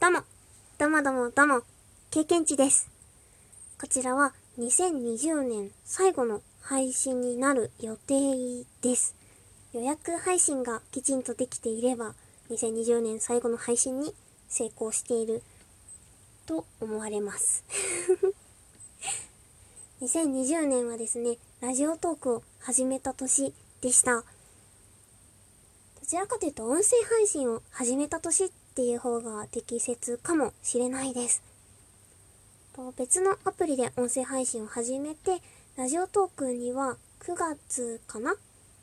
どうも、どうもどうもどうも、経験値です。こちらは2020年最後の配信になる予定です。予約配信がきちんとできていれば、2020年最後の配信に成功していると思われます。2020年はですね、ラジオトークを始めた年でした。どちらかというと音声配信を始めた年っていう方が適切かもしれないです。と別のアプリで音声配信を始めて、ラジオトークには9月かな？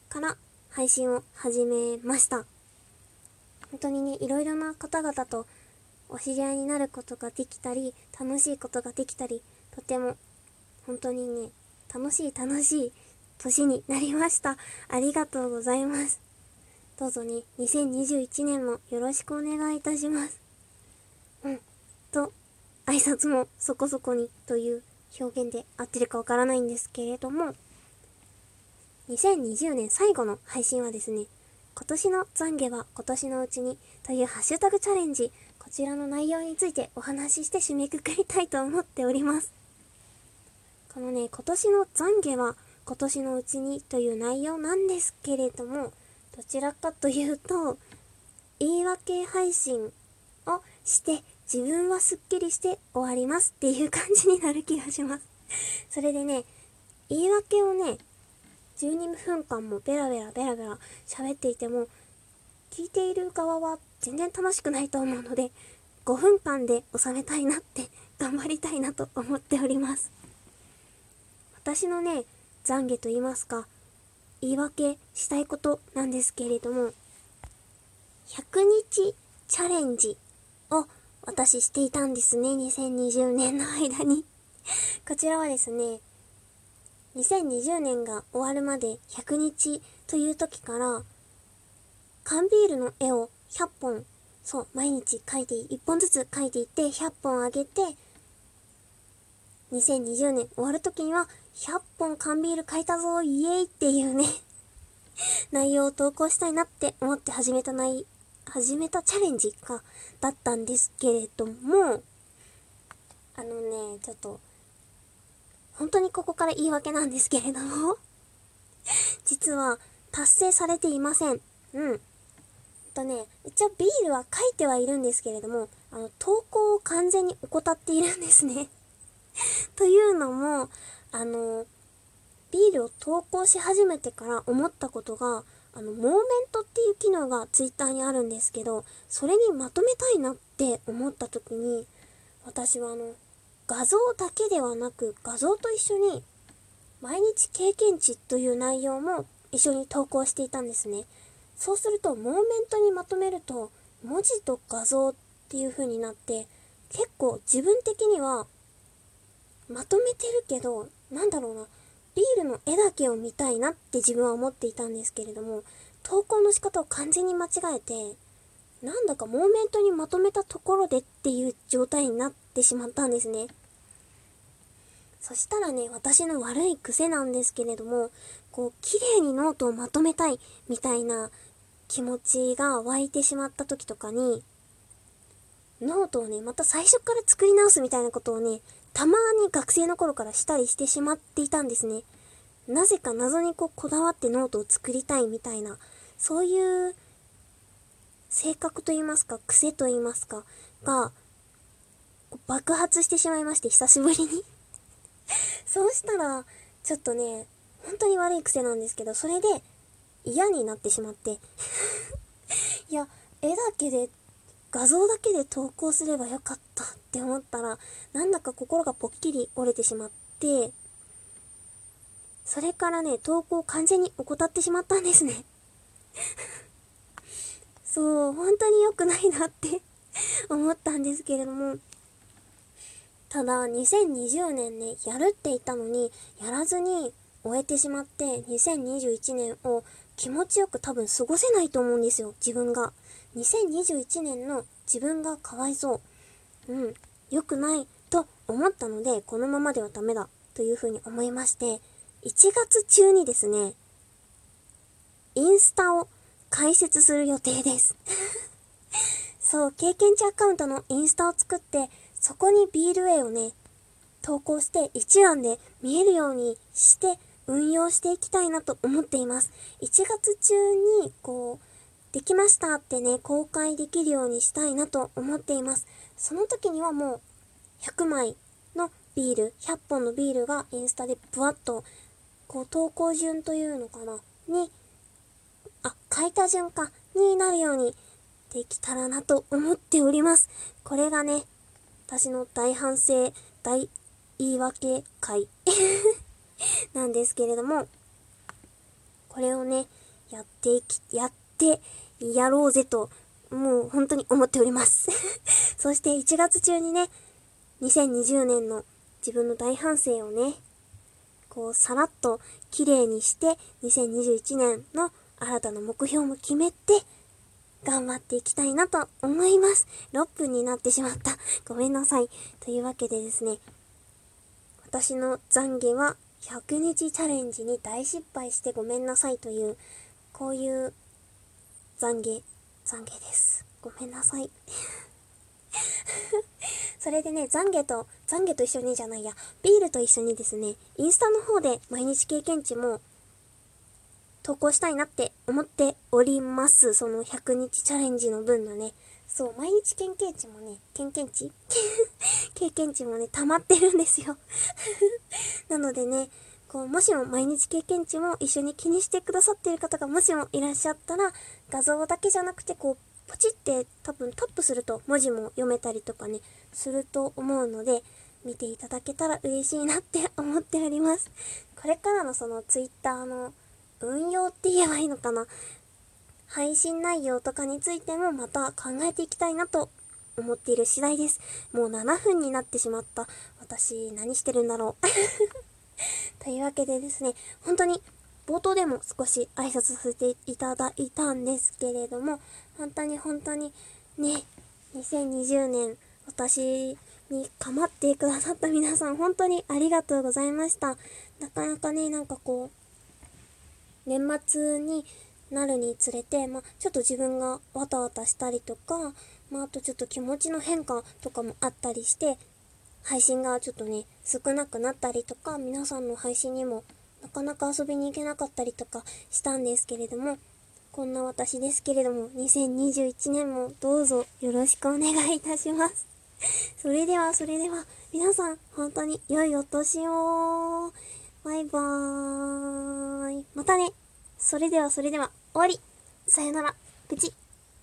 から配信を始めました。本当にね、いろいろな方々とお知り合いになることができたり、楽しいことができたり、とても本当にね、楽しい楽しい年になりました。ありがとうございます。どうぞね、2021年もよろしくお願いいたします。うん。と、挨拶もそこそこにという表現で合ってるかわからないんですけれども、2020年最後の配信はですね、今年の懺悔は今年のうちにというハッシュタグチャレンジ、こちらの内容についてお話しして締めくくりたいと思っております。このね、今年の懺悔は今年のうちにという内容なんですけれども、どちらかというと、言い訳配信をして自分はすっきりして終わりますっていう感じになる気がします。それでね、言い訳をね、12分間もベラベラベラベラ喋っていても、聞いている側は全然楽しくないと思うので、5分間で収めたいなって 頑張りたいなと思っております。私のね、懺悔と言いますか、言い訳したいことなんですけれども、100日チャレンジを私していたんですね、2020年の間に。こちらはですね、2020年が終わるまで100日という時から、缶ビールの絵を100本、そう、毎日描いて、1本ずつ描いていって、100本あげて、2020年終わる時には、100本缶ビール描いたぞ、イエイっていうね、内容を投稿したいなって思って始めた内、始めたチャレンジか、だったんですけれども、あのね、ちょっと、本当にここから言い訳なんですけれども、実は達成されていません。うん。とね、一応ビールは書いてはいるんですけれども、あの、投稿を完全に怠っているんですね。というのも、あの、ビールを投稿し始めてから思ったことが、あの、モーメントっていう機能がツイッターにあるんですけど、それにまとめたいなって思った時に、私はあの、画像だけではなく、画像と一緒に、毎日経験値という内容も一緒に投稿していたんですね。そうすると、モーメントにまとめると、文字と画像っていう風になって、結構自分的には、まとめてるけど、なんだろうな、ビールの絵だけを見たいなって自分は思っていたんですけれども、投稿の仕方を完全に間違えて、なんだかモーメントにまとめたところでっていう状態になってしまったんですね。そしたらね、私の悪い癖なんですけれども、こう、綺麗にノートをまとめたいみたいな気持ちが湧いてしまった時とかに、ノートをね、また最初から作り直すみたいなことをね、たまに学生の頃からしたりしてしまっていたんですね。なぜか謎にこう、こだわってノートを作りたいみたいな、そういう性格と言いますか、癖と言いますか、が、爆発してしまいまして、久しぶりに。そうしたら、ちょっとね、本当に悪い癖なんですけど、それで嫌になってしまって。いや、絵だけで、画像だけで投稿すればよかったって思ったら、なんだか心がぽっきり折れてしまって、それからね、投稿完全に怠ってしまったんですね。そう、本当に良くないなって 思ったんですけれども、ただ、2020年ね、やるって言ったのに、やらずに終えてしまって、2021年を気持ちよく多分過ごせないと思うんですよ、自分が。2021年の自分がかわいそう。うん。良くないと思ったので、このままではダメだというふうに思いまして、1月中にですね、インスタを開設する予定です。そう、経験値アカウントのインスタを作って、そこに BLA をね、投稿して一覧で見えるようにして運用していきたいなと思っています。1月中に、こう、できましたってね、公開できるようにしたいなと思っています。その時にはもう、100枚のビール、100本のビールがインスタでブワッと、こう、投稿順というのかな、に、あ、書いた順か、になるようにできたらなと思っております。これがね、私の大反省、大言い訳会 なんですけれども、これをね、やっていき、やってやろうぜと、もう本当に思っております そして1月中にね、2020年の自分の大反省をね、こうさらっと綺麗にして、2021年の新たな目標も決めて、頑張っていきたいなと思います。6分になってしまった。ごめんなさい。というわけでですね、私の懺悔は100日チャレンジに大失敗してごめんなさいという、こういう懺悔、懺悔です。ごめんなさい。それでね、懺悔と、懺悔と一緒にじゃないや、ビールと一緒にですね、インスタの方で毎日経験値も投稿したいなって思っております。その100日チャレンジの分のね。そう、毎日経験値もね、経験値？経験値もね、溜まってるんですよ なのでね、こう、もしも毎日経験値も一緒に気にしてくださっている方がもしもいらっしゃったら、画像だけじゃなくて、こう、ポチって多分タップすると文字も読めたりとかね、すると思うので、見ていただけたら嬉しいなって思っております。これからのその twitter の運用って言えばいいのかな？配信内容とかについてもまた考えていきたいなと思っている次第です。もう7分になってしまった。私、何してるんだろう？というわけでですね、本当に冒頭でも少し挨拶させていただいたんですけれども、本当に本当にね、2020年私に構ってくださった皆さん本当にありがとうございました。なかなかね、なんかこう、年末になるにつれて、まあ、ちょっと自分がわたわたしたりとか、まあ、あとちょっと気持ちの変化とかもあったりして、配信がちょっとね、少なくなったりとか、皆さんの配信にもなかなか遊びに行けなかったりとかしたんですけれども、こんな私ですけれども、2021年もどうぞよろしくお願いいたします。それでは、それでは、皆さん、本当に良いお年を。バイバーイ。またね。それでは、それでは、終わり。さよなら。プチ。